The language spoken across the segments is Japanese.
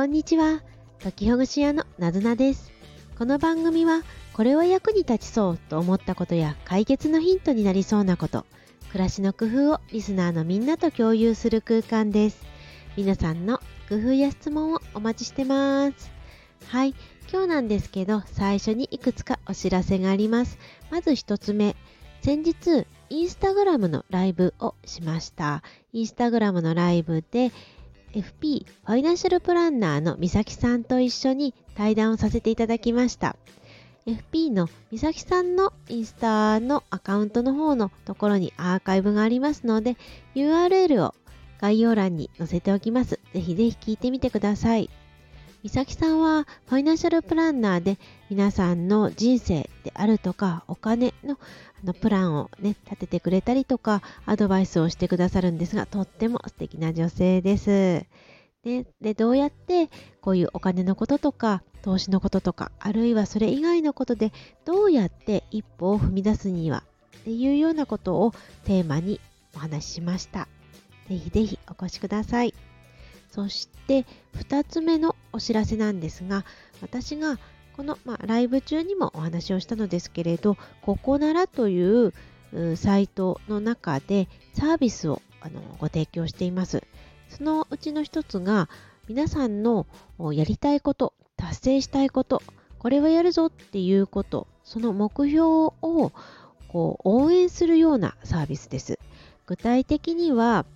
こんにちは。解きほぐし屋のなずなです。この番組は、これは役に立ちそうと思ったことや解決のヒントになりそうなこと、暮らしの工夫をリスナーのみんなと共有する空間です。皆さんの工夫や質問をお待ちしてます。はい。今日なんですけど、最初にいくつかお知らせがあります。まず一つ目。先日、インスタグラムのライブをしました。インスタグラムのライブで、FP ファイナンシャルプランナーの美咲さんと一緒に対談をさせていただきました。FP の美咲さんのインスタのアカウントの方のところにアーカイブがありますので URL を概要欄に載せておきます。ぜひぜひ聞いてみてください。美咲さんはファイナンシャルプランナーで皆さんの人生であるとかお金のあのプランをね立ててくれたりとかアドバイスをしてくださるんですがとっても素敵な女性です。ででどうやってこういうお金のこととか投資のこととかあるいはそれ以外のことでどうやって一歩を踏み出すにはっていうようなことをテーマにお話ししました。ぜひぜひお越しください。そして2つ目のお知らせなんですが私がこの、まあ、ライブ中にもお話をしたのですけれどここならというサイトの中でサービスをあのご提供しています。そのうちの一つが皆さんのやりたいこと達成したいことこれはやるぞっていうことその目標をこう応援するようなサービスです。具体的には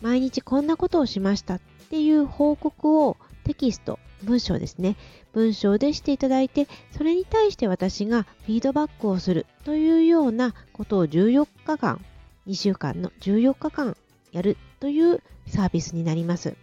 毎日こんなことをしましたっていう報告をテキスト、文章ですね。文章でしていただいて、それに対して私がフィードバックをするというようなことを14日間、2週間の14日間やるというサービスになります。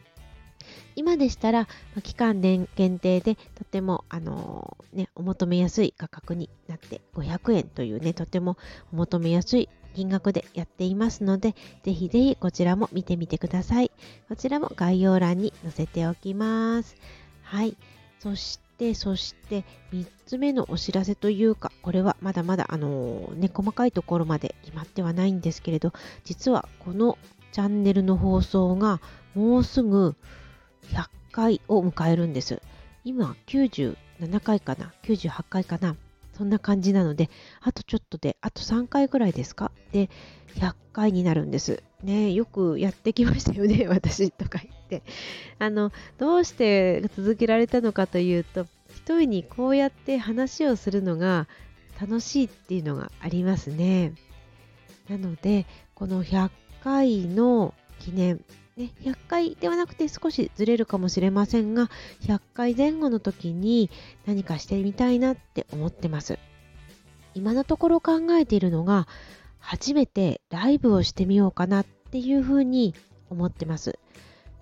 今でしたら、期間限定でとても、あのー、ね、お求めやすい価格になって500円というね、とてもお求めやすい金額でやっていますので、ぜひぜひこちらも見てみてください。こちらも概要欄に載せておきます。はい。そして、そして3つ目のお知らせというか、これはまだまだあのね、細かいところまで決まってはないんですけれど、実はこのチャンネルの放送がもうすぐ100回を迎えるんです。今97回かな ?98 回かな？そんな感じなので、あとちょっとで、あと3回ぐらいですか？で、100回になるんです。ねよくやってきましたよね、私とか言って。あの、どうして続けられたのかというと、一人にこうやって話をするのが楽しいっていうのがありますね。なので、この100回の記念、ね、100回ではなくて少しずれるかもしれませんが、100回前後の時に何かしてみたいなって思ってます。今のところ考えているのが、初めてライブをしてみようかなっていうふうに思ってます。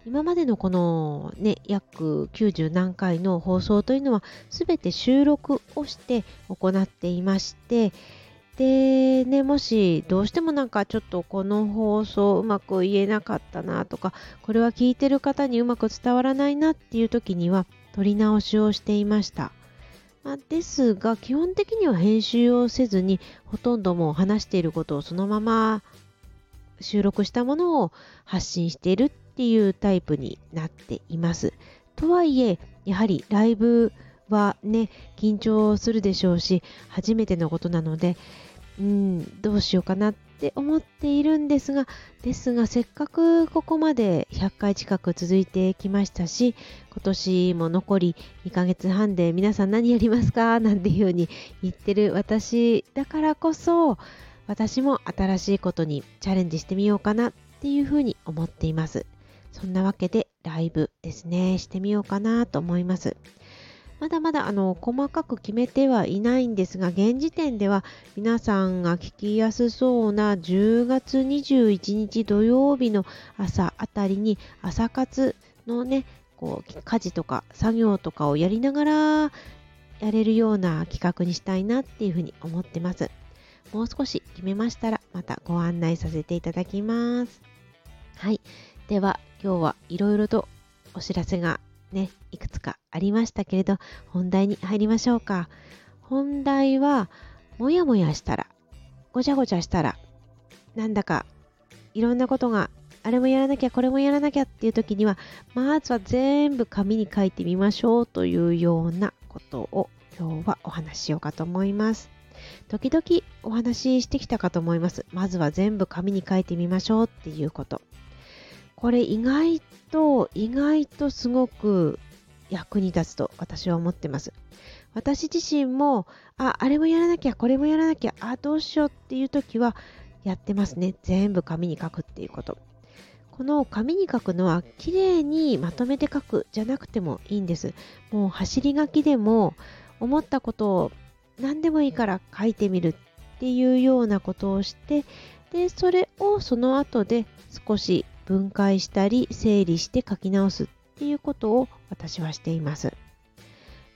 今までのこのね、約90何回の放送というのは全て収録をして行っていまして、でね、もしどうしてもなんかちょっとこの放送うまく言えなかったなとか、これは聞いてる方にうまく伝わらないなっていう時には撮り直しをしていました。まあ、ですが、基本的には編集をせずに、ほとんどもう話していることをそのまま収録したものを発信しているっていうタイプになっています。とはいえ、やはりライブはね、緊張するでしょうし、初めてのことなので、うん、どうしようかなって思っているんですが、ですがせっかくここまで100回近く続いてきましたし、今年も残り2ヶ月半で皆さん何やりますかなんていうふうに言ってる私だからこそ、私も新しいことにチャレンジしてみようかなっていうふうに思っています。そんなわけでライブですね、してみようかなと思います。まだまだあの細かく決めてはいないんですが、現時点では皆さんが聞きやすそうな10月21日土曜日の朝あたりに朝活のね、こう家事とか作業とかをやりながらやれるような企画にしたいなっていうふうに思ってます。もう少し決めましたらまたご案内させていただきます。はい。では今日はいろいろとお知らせがね、いくつかありましたけれど、本題に入りましょうか。本題は、もやもやしたら、ごちゃごちゃしたら、なんだかいろんなことがあれもやらなきゃこれもやらなきゃっていう時にはまずは全部紙に書いてみましょうというようなことを今日はお話ししようかと思います。時々お話ししてきたかと思います。まずは全部紙に書いてみましょうっていうこと。これ意外と意外とすごく役に立つと私は思ってます。私自身もああれもやらなきゃこれもやらなきゃあどうしようっていう時はやってますね。全部紙に書くっていうこと。この紙に書くのは綺麗にまとめて書くじゃなくてもいいんです。もう走り書きでも思ったことを何でもいいから書いてみるっていうようなことをしてでそれをその後で少し分解したり整理して書き直すっていうことを私はしています。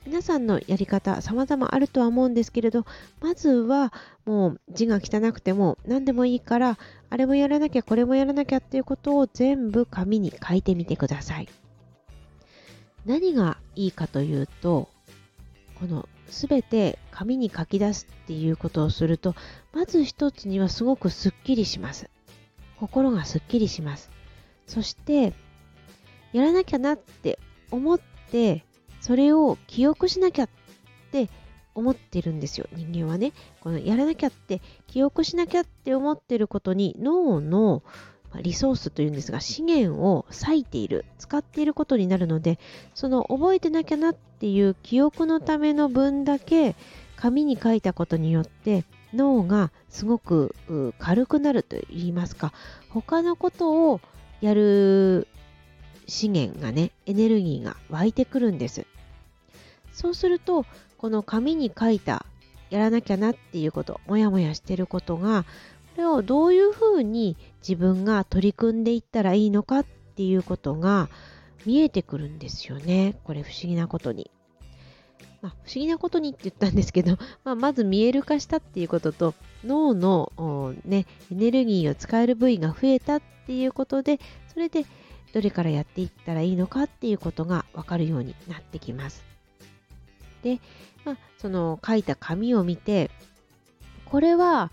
皆さんのやり方様々あるとは思うんですけれどまずはもう字が汚くても何でもいいからあれもやらなきゃこれもやらなきゃっていうことを全部紙に書いてみてください。何がいいかというとこの全て紙に書き出すっていうことをするとまず一つにはすごくすっきりします。心がすっきりします。そしてやらなきゃなって思ってそれを記憶しなきゃって思ってるんですよ人間はね。このやらなきゃって記憶しなきゃって思ってることに脳のリソースというんですが資源を割いている使っていることになるのでその覚えてなきゃなっていう記憶のための分だけ紙に書いたことによって脳がすごく軽くなると言いますか他のことをやる資源がねエネルギーが湧いてくるんですそうするとこの紙に書いたやらなきゃなっていうこともやもやしてることがこれをどういうふうに自分が取り組んでいったらいいのかっていうことが見えてくるんですよねこれ不思議なことに。まあ、不思議なことにって言ったんですけど、まあ、まず見える化したっていうことと脳の、ね、エネルギーを使える部位が増えたっていうことでそれでどれからやっていったらいいのかっていうことが分かるようになってきます。で、まあ、その書いた紙を見てこれは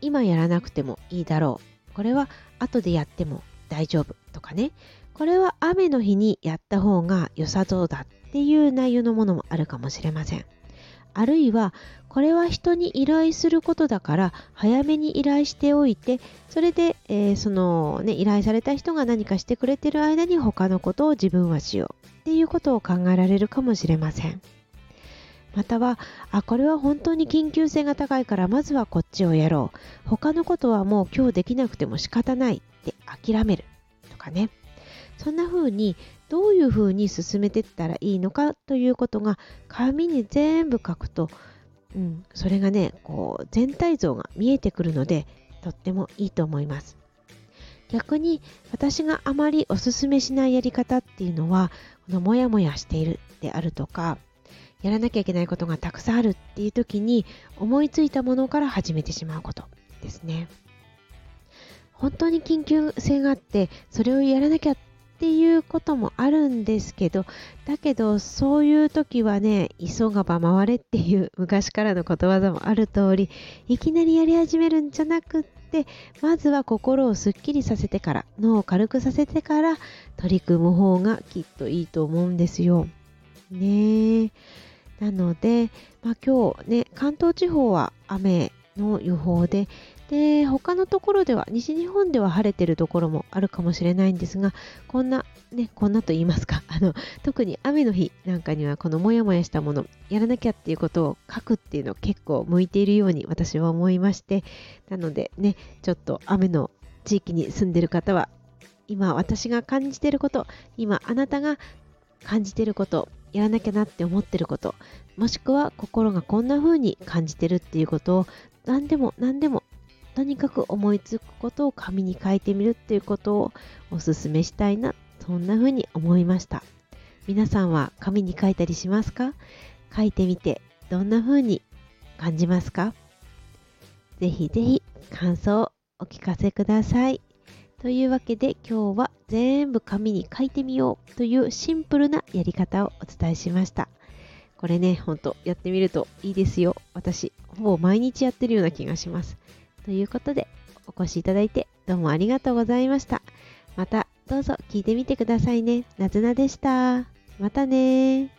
今やらなくてもいいだろう。これは後でやっても大丈夫とかね。これは雨の日にやった方が良さそうだ。っていう内容のものもあるかもしれません。あるいはこれは人に依頼することだから早めに依頼しておいてそれで、えー、その、ね、依頼された人が何かしてくれてる間に他のことを自分はしようっていうことを考えられるかもしれません。または、あ、これは本当に緊急性が高いからまずはこっちをやろう。他のことはもう今日できなくても仕方ないって諦めるとかね。そんな風にどういう風に進めていったらいいのかということが紙に全部書くと、うん、それがねこう全体像が見えてくるのでとってもいいと思います。逆に私があまりおすすめしないやり方っていうのはこのモヤモヤしているであるとかやらなきゃいけないことがたくさんあるっていう時に思いついたものから始めてしまうことですね。本当に緊急性があってそれをやらなきゃっていうこともあるんですけどだけどそういう時はね急がば回れっていう 昔からのことわざもある通りいきなりやり始めるんじゃなくってまずは心をすっきりさせてから脳を軽くさせてから取り組む方がきっといいと思うんですよ。ねなので、まあ、今日ね関東地方は雨の予報でで他のところでは西日本では晴れてるところもあるかもしれないんですがこんなねこんなと言いますかあの特に雨の日なんかにはこのモヤモヤしたものやらなきゃっていうことを書くっていうの結構向いているように私は思いましてなのでねちょっと雨の地域に住んでる方は今私が感じてること今あなたが感じてることやらなきゃなって思ってることもしくは心がこんな風に感じてるっていうことを何でも何でもとにかく思いつくことを紙に書いてみるっていうことをおすすめしたいなそんな風に思いました。皆さんは紙に書いたりしますか？書いてみてどんな風に感じますか？ぜひぜひ感想をお聞かせください。というわけで今日は全部紙に書いてみようというシンプルなやり方をお伝えしました。これねほんとやってみるといいですよ。私ほぼ毎日やってるような気がしますということで、お越しいただいてどうもありがとうございました。またどうぞ聞いてみてくださいね。なずなでした。またね